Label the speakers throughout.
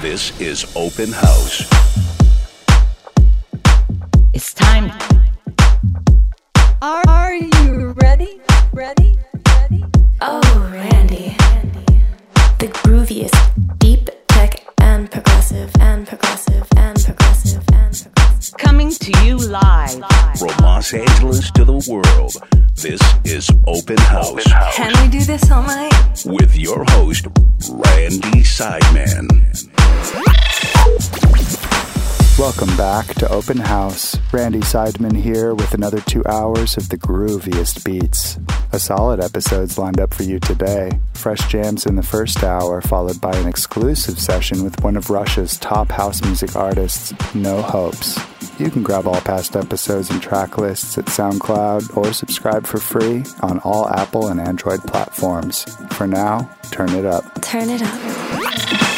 Speaker 1: This is Open House.
Speaker 2: It's time.
Speaker 3: Are, are you ready? Ready? Ready?
Speaker 4: Oh, Randy. The grooviest, deep tech and progressive and progressive and progressive and progressive.
Speaker 2: Coming to you live.
Speaker 1: From Los Angeles to the world, this is Open House.
Speaker 4: Can we do this all night?
Speaker 1: With your host, Randy Seidman.
Speaker 5: Welcome back to Open House. Randy Seidman here with another two hours of the grooviest beats. A solid episode's lined up for you today. Fresh jams in the first hour, followed by an exclusive session with one of Russia's top house music artists, No Hopes. You can grab all past episodes and track lists at SoundCloud or subscribe for free on all Apple and Android platforms. For now, turn it up.
Speaker 4: Turn it up.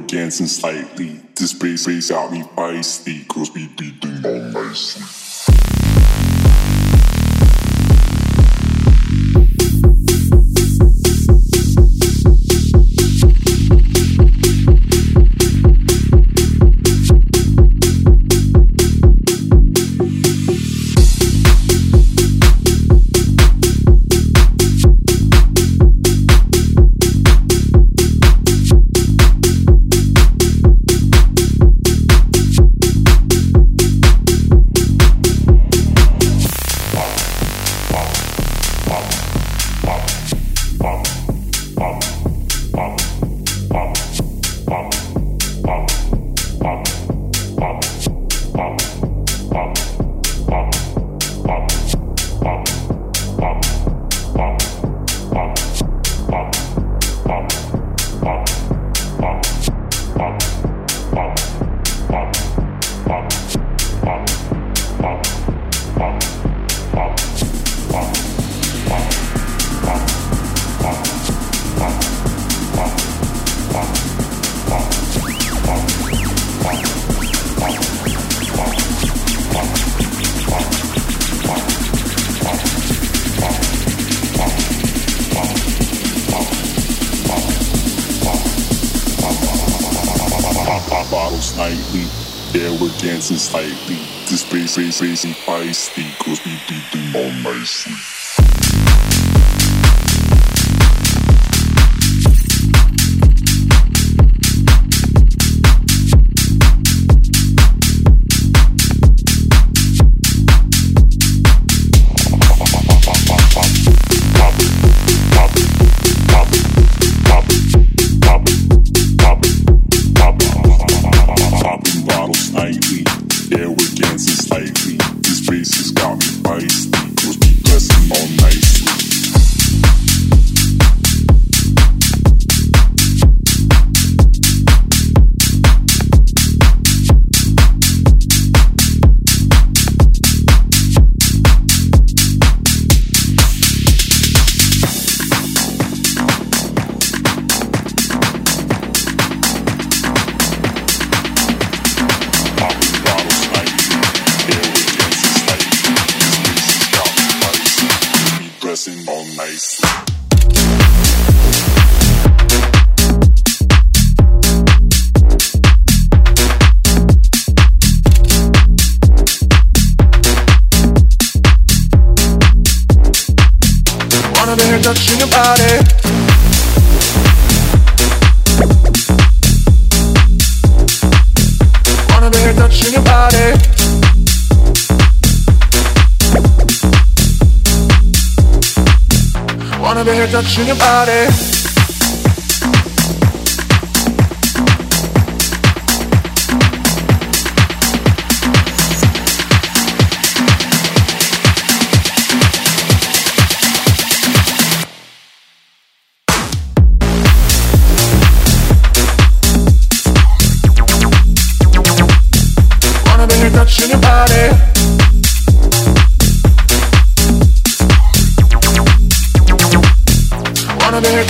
Speaker 6: Dancing slightly. This bass bass out me feisty, girls be beating all nicely. Crazy feisty, cause we beat them all nicely.
Speaker 7: touching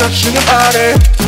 Speaker 7: touching your body.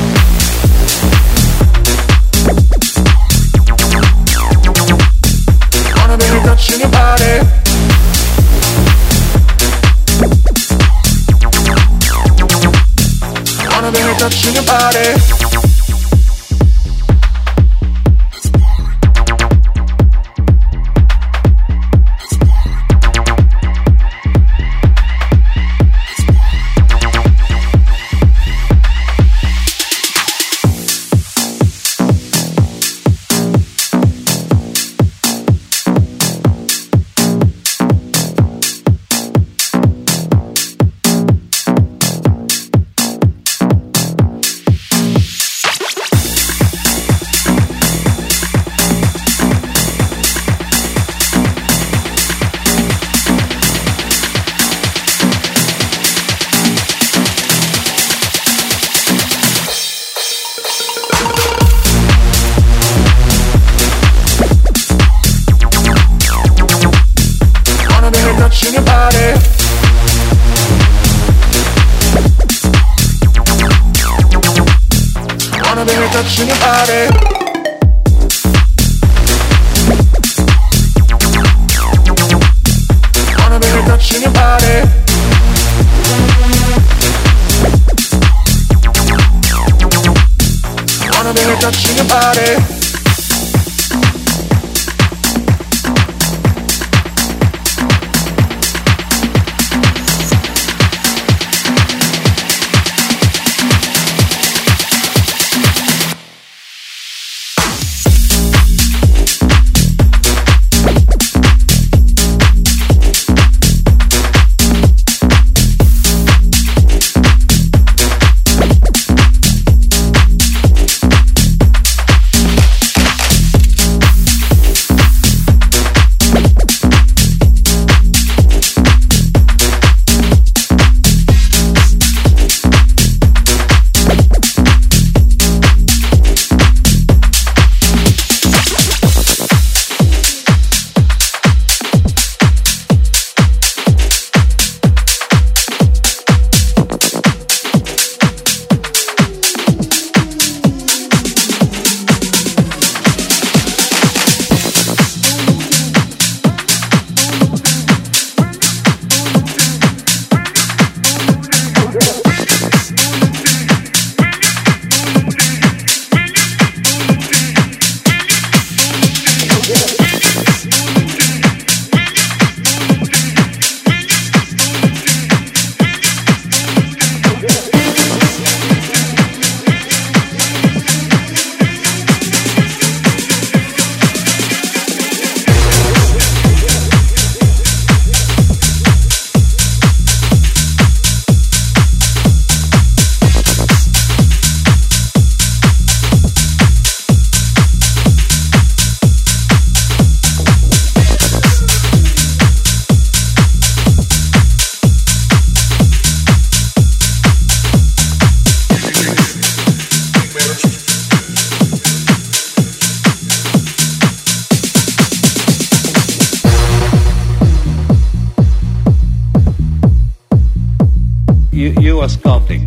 Speaker 7: you are sculpting.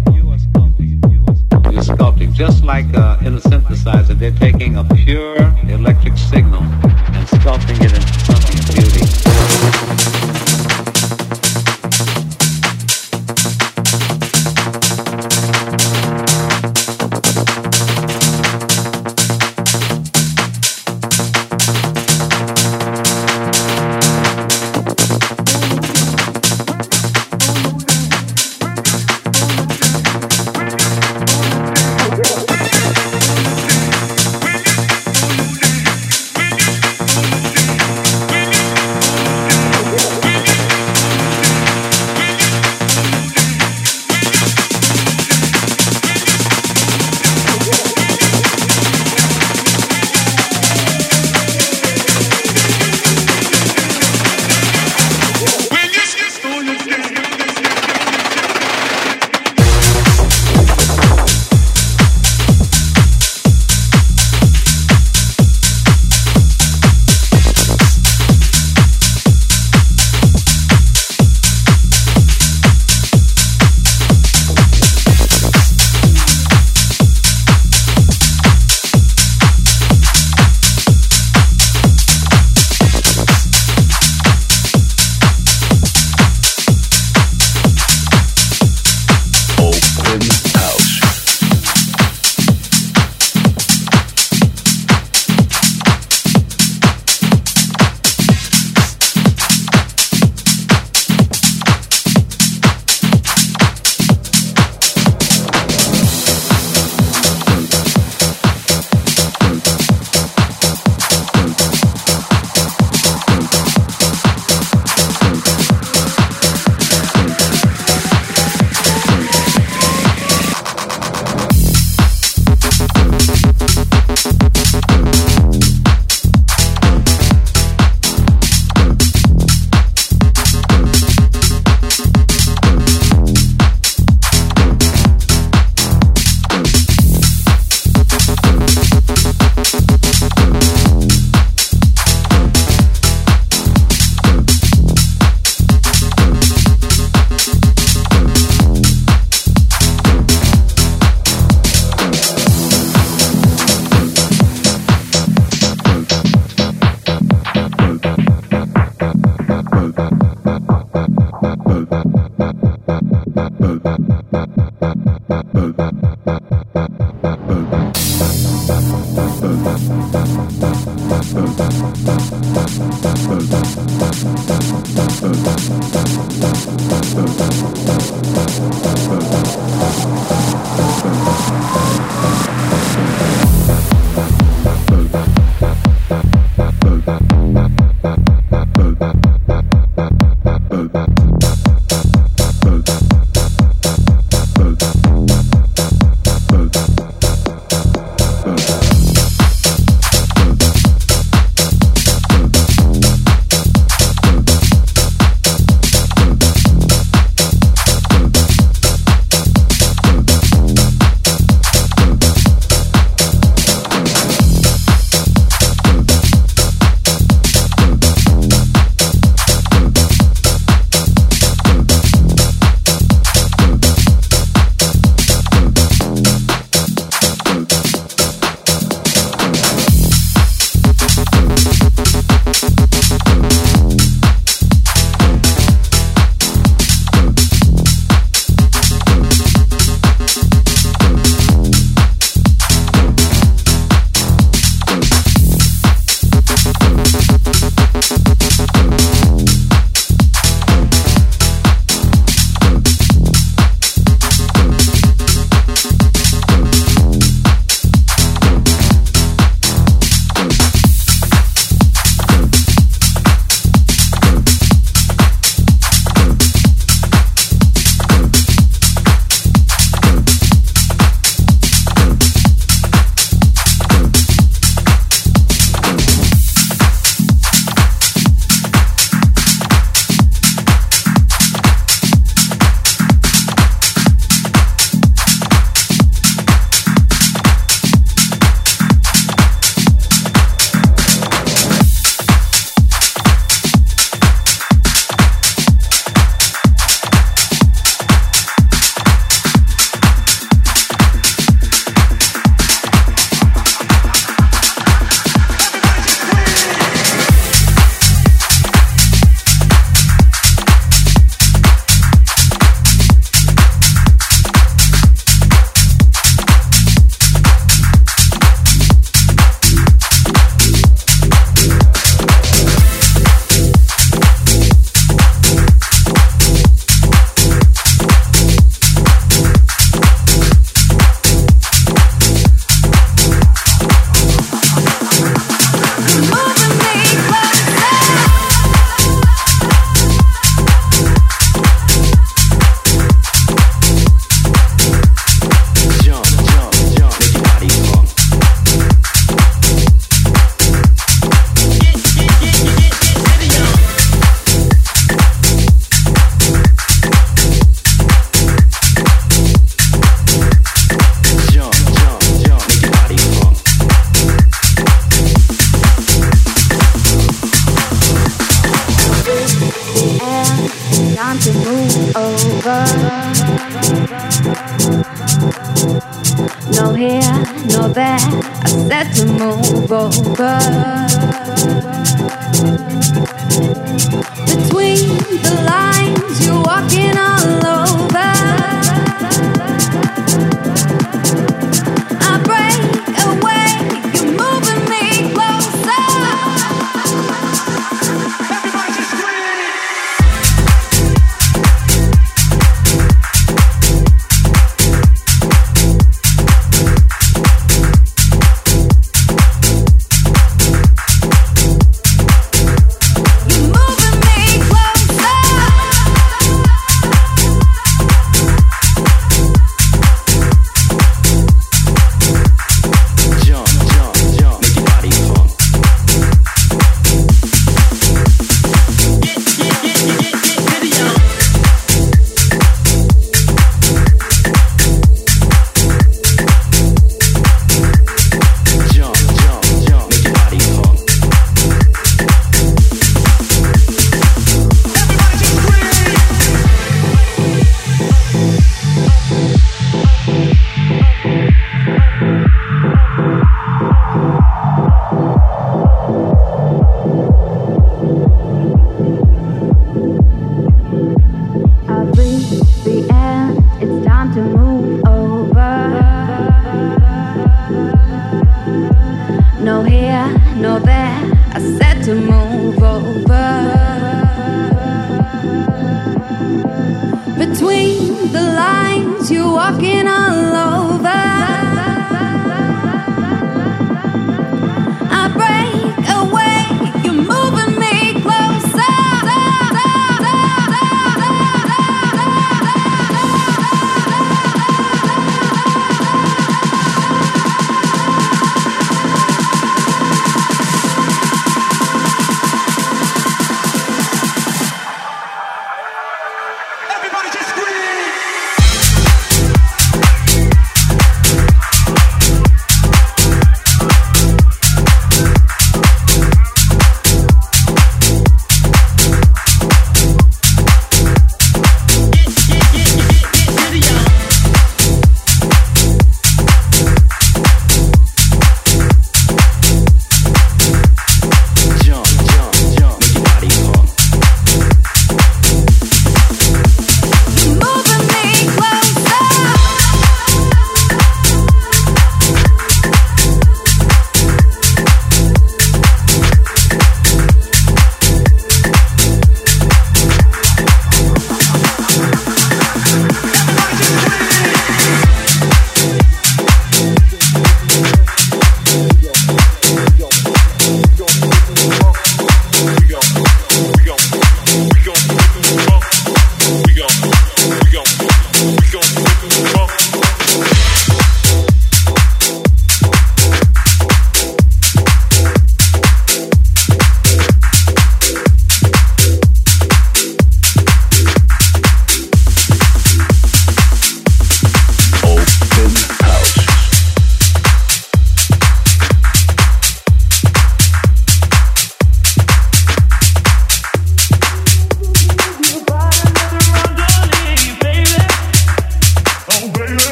Speaker 7: You're sculpting. Just like uh, in a synthesizer, they're taking
Speaker 8: a
Speaker 9: pure electric
Speaker 5: signal and sculpting it into something of beauty.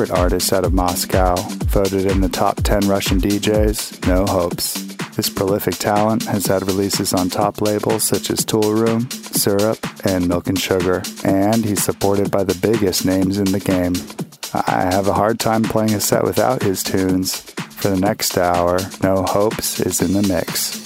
Speaker 5: Favorite artists out of Moscow, voted in the top 10 Russian DJs, No Hopes. This prolific talent has had releases on top labels such as Toolroom, Syrup, and Milk and Sugar, and he's supported by the biggest names in the game. I have a hard time playing a set without his tunes. For the next hour, No Hopes is in the mix.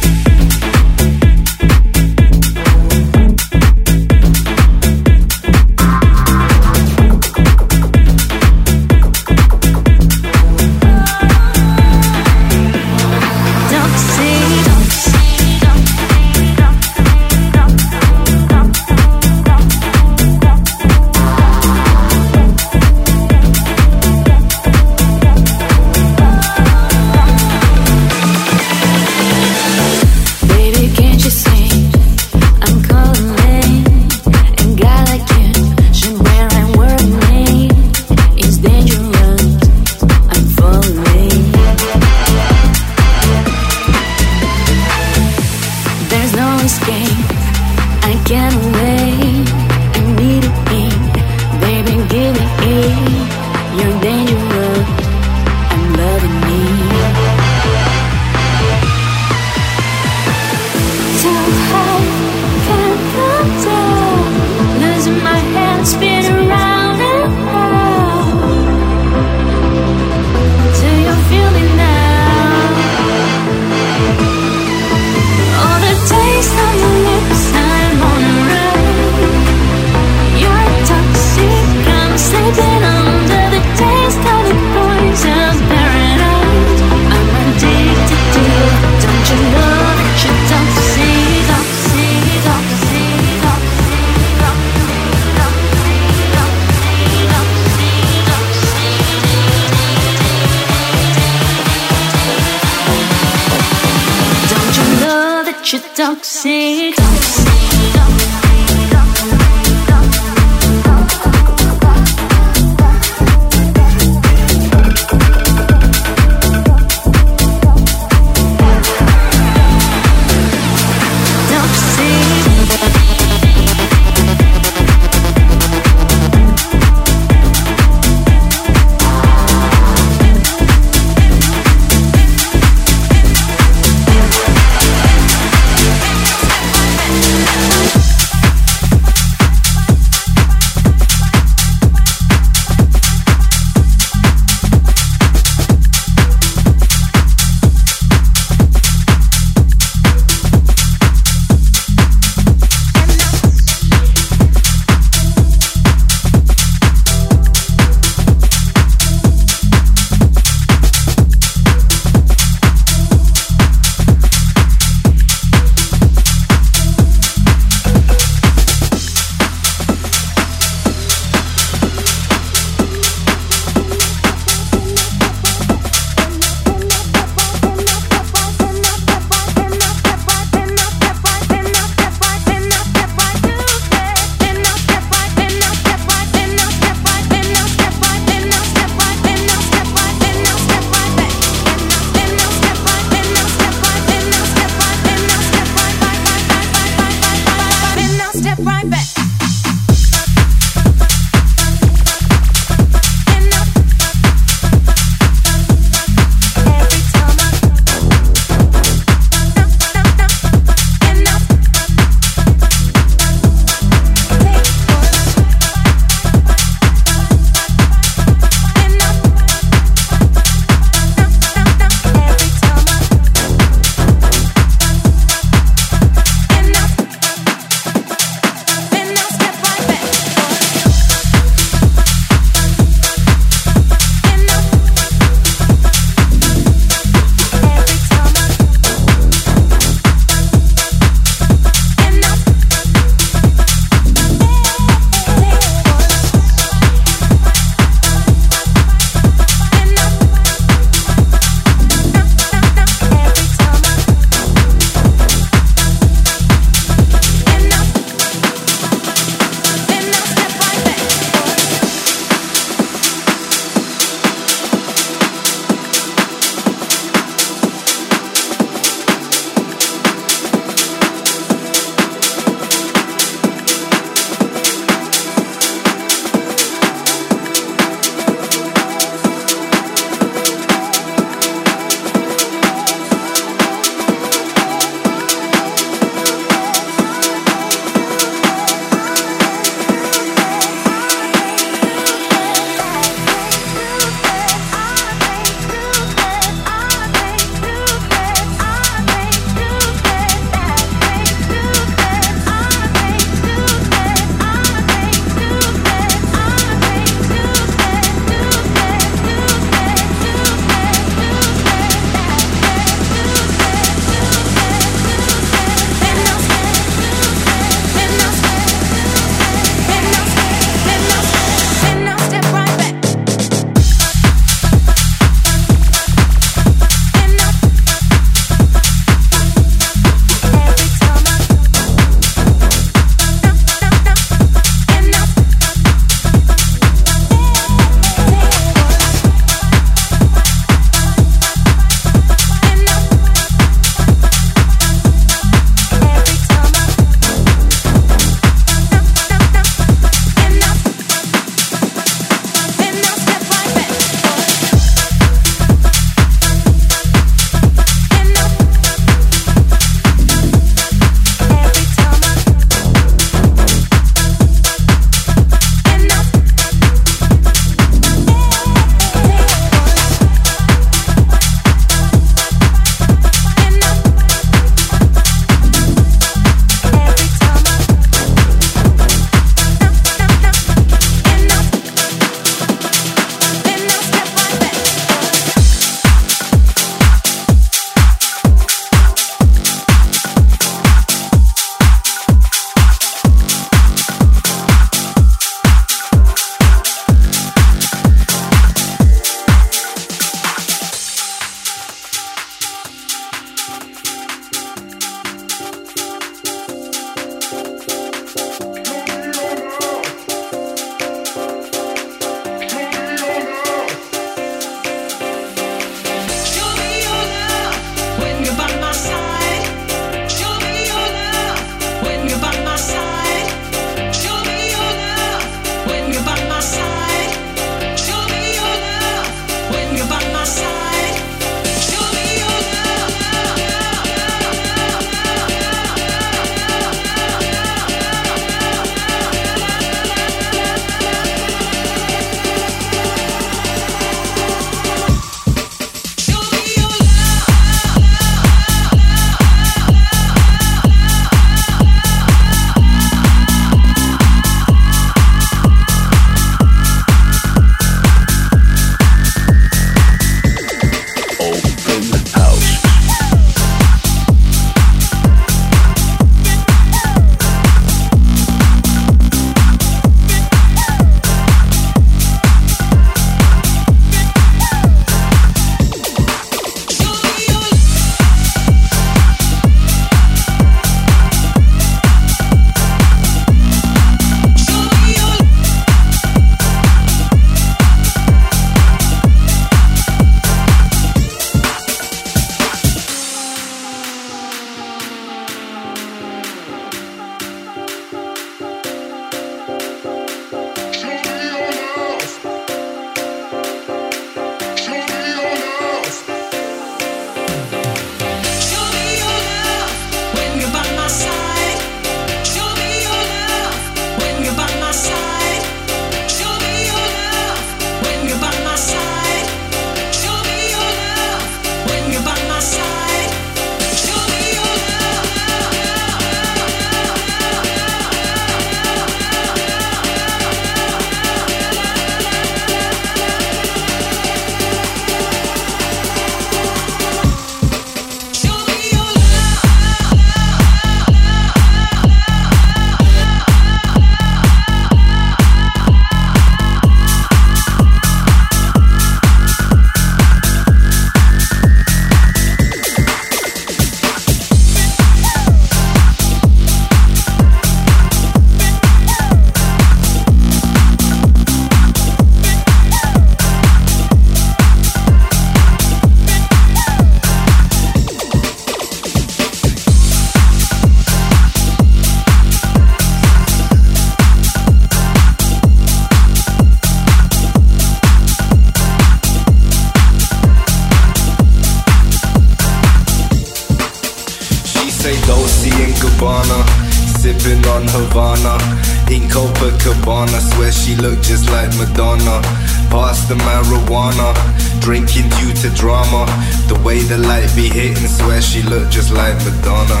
Speaker 10: Havana. In Copacabana, swear she looked just like Madonna. Past the marijuana, drinking due to drama. The way the light be hitting, swear she looked just like Madonna.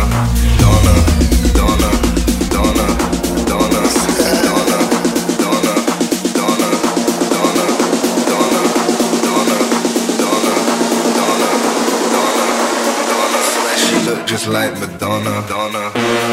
Speaker 10: Donna, Donna, Donna, Donna, Just like Madonna, Donna.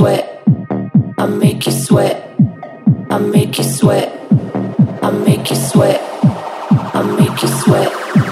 Speaker 4: sweat. I make you sweat. I make you sweat. I make you sweat. I make you sweat.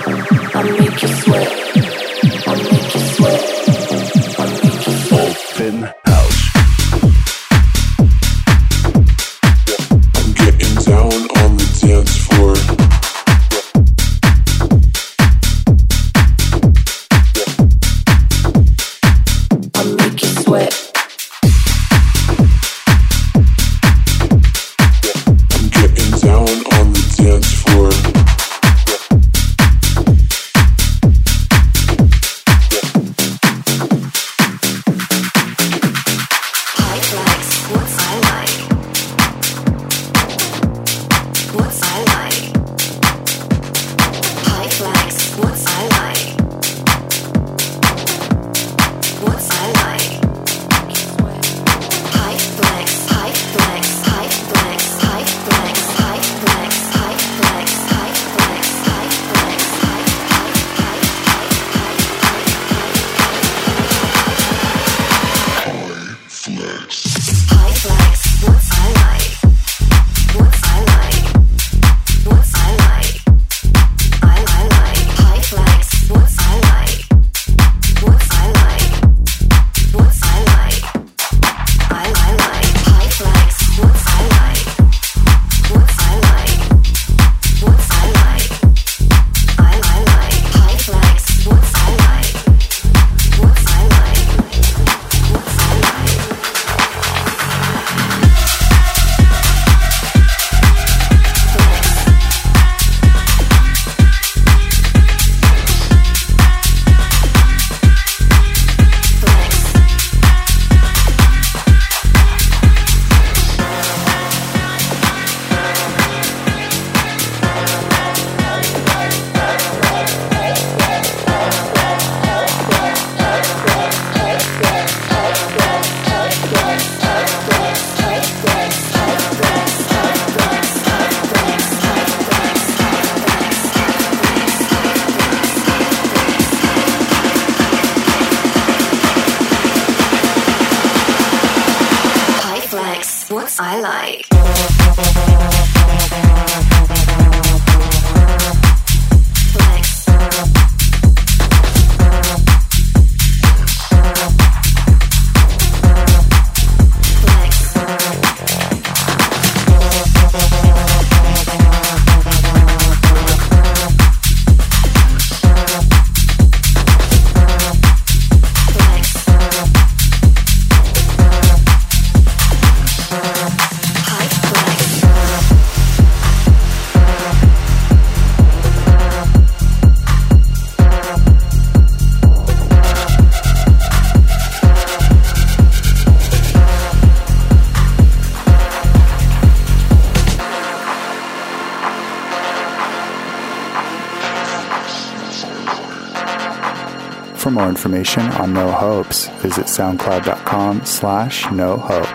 Speaker 5: no hopes. Visit soundcloud.com slash no
Speaker 11: hope.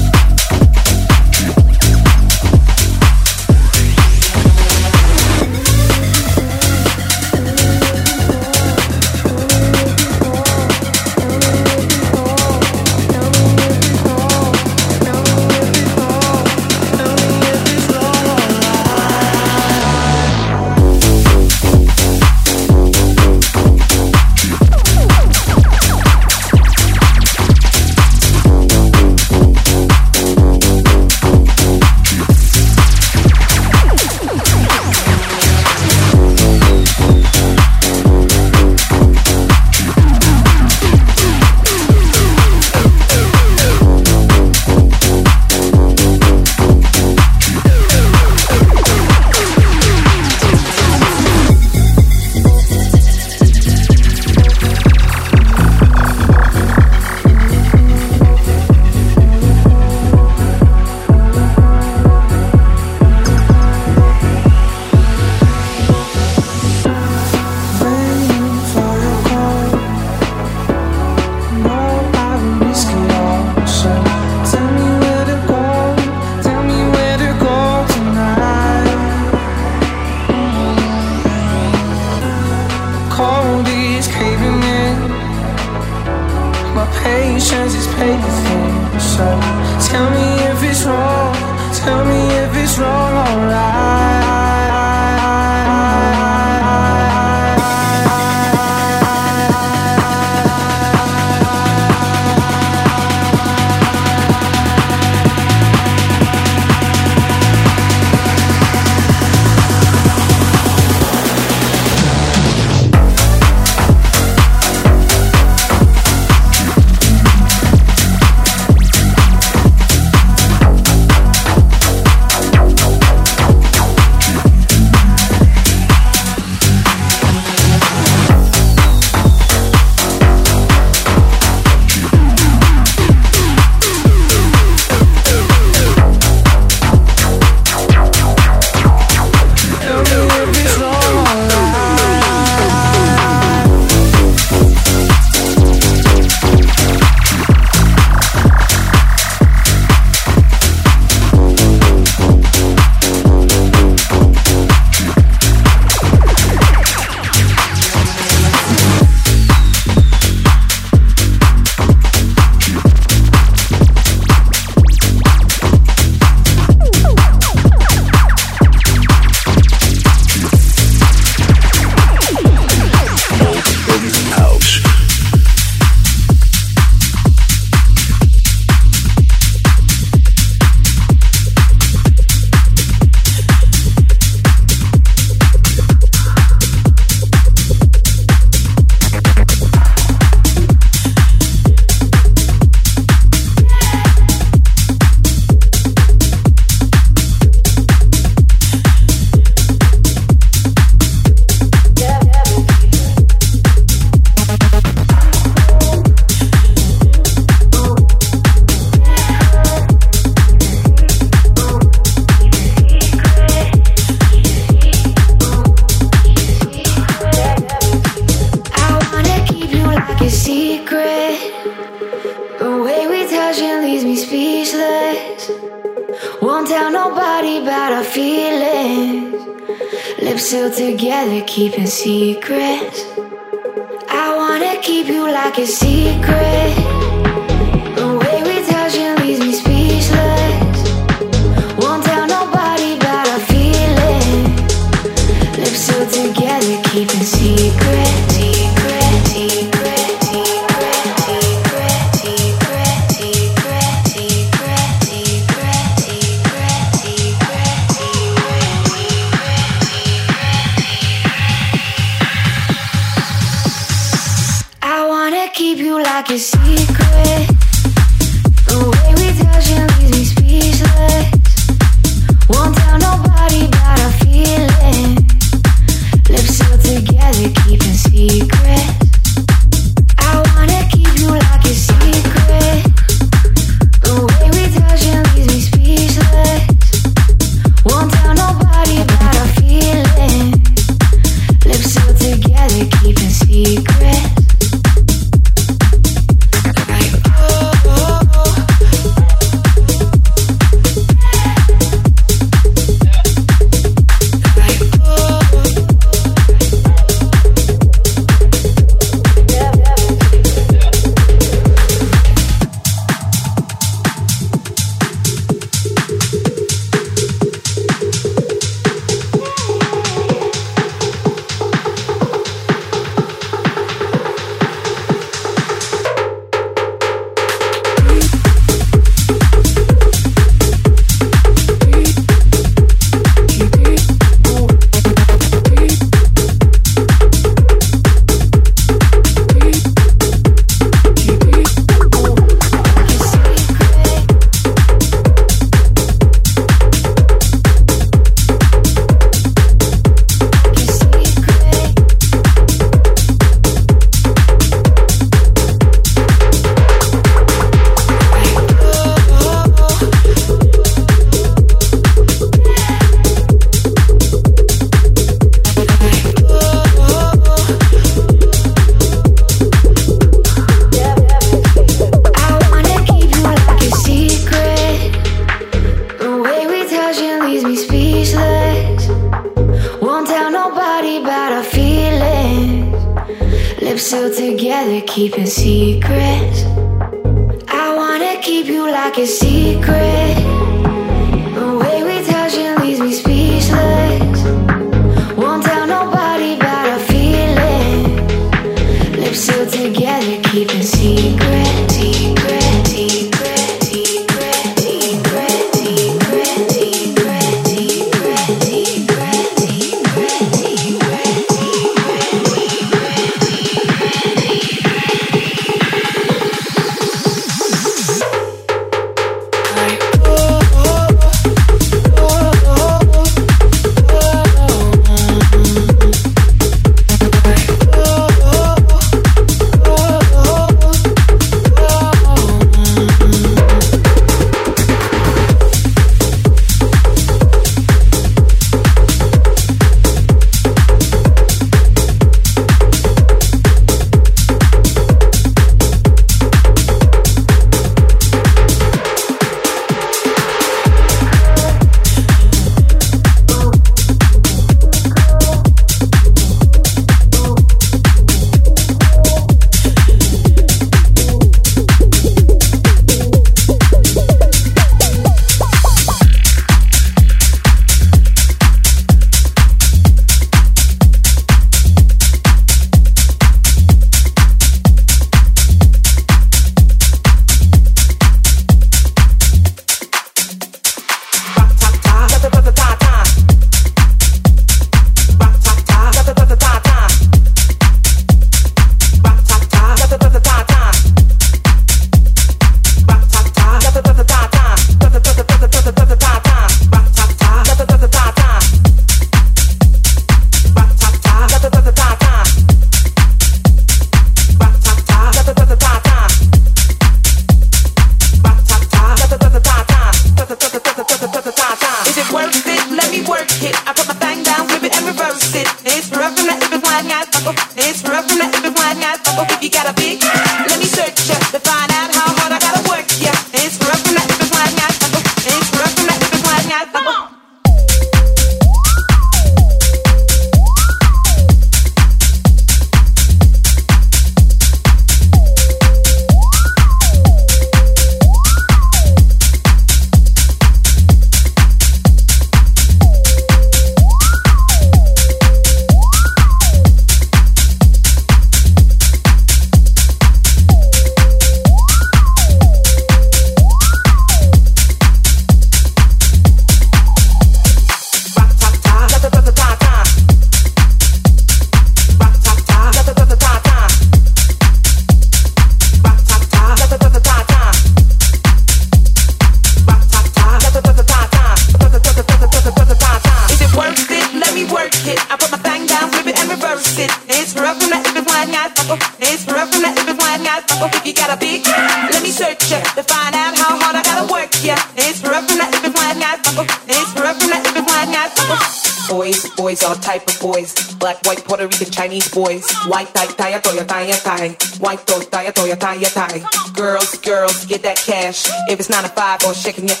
Speaker 11: Or shaking it,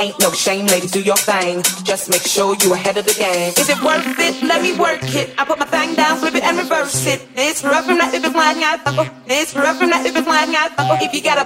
Speaker 11: ain't no shame, ladies, do your thing. Just make sure you ahead of the game. Is it worth it? Let me work it. I put my thing down, flip it and reverse it. It's rough from that if it's flying out. Oh, it's rough from that if it's flying out. Oh, if you got a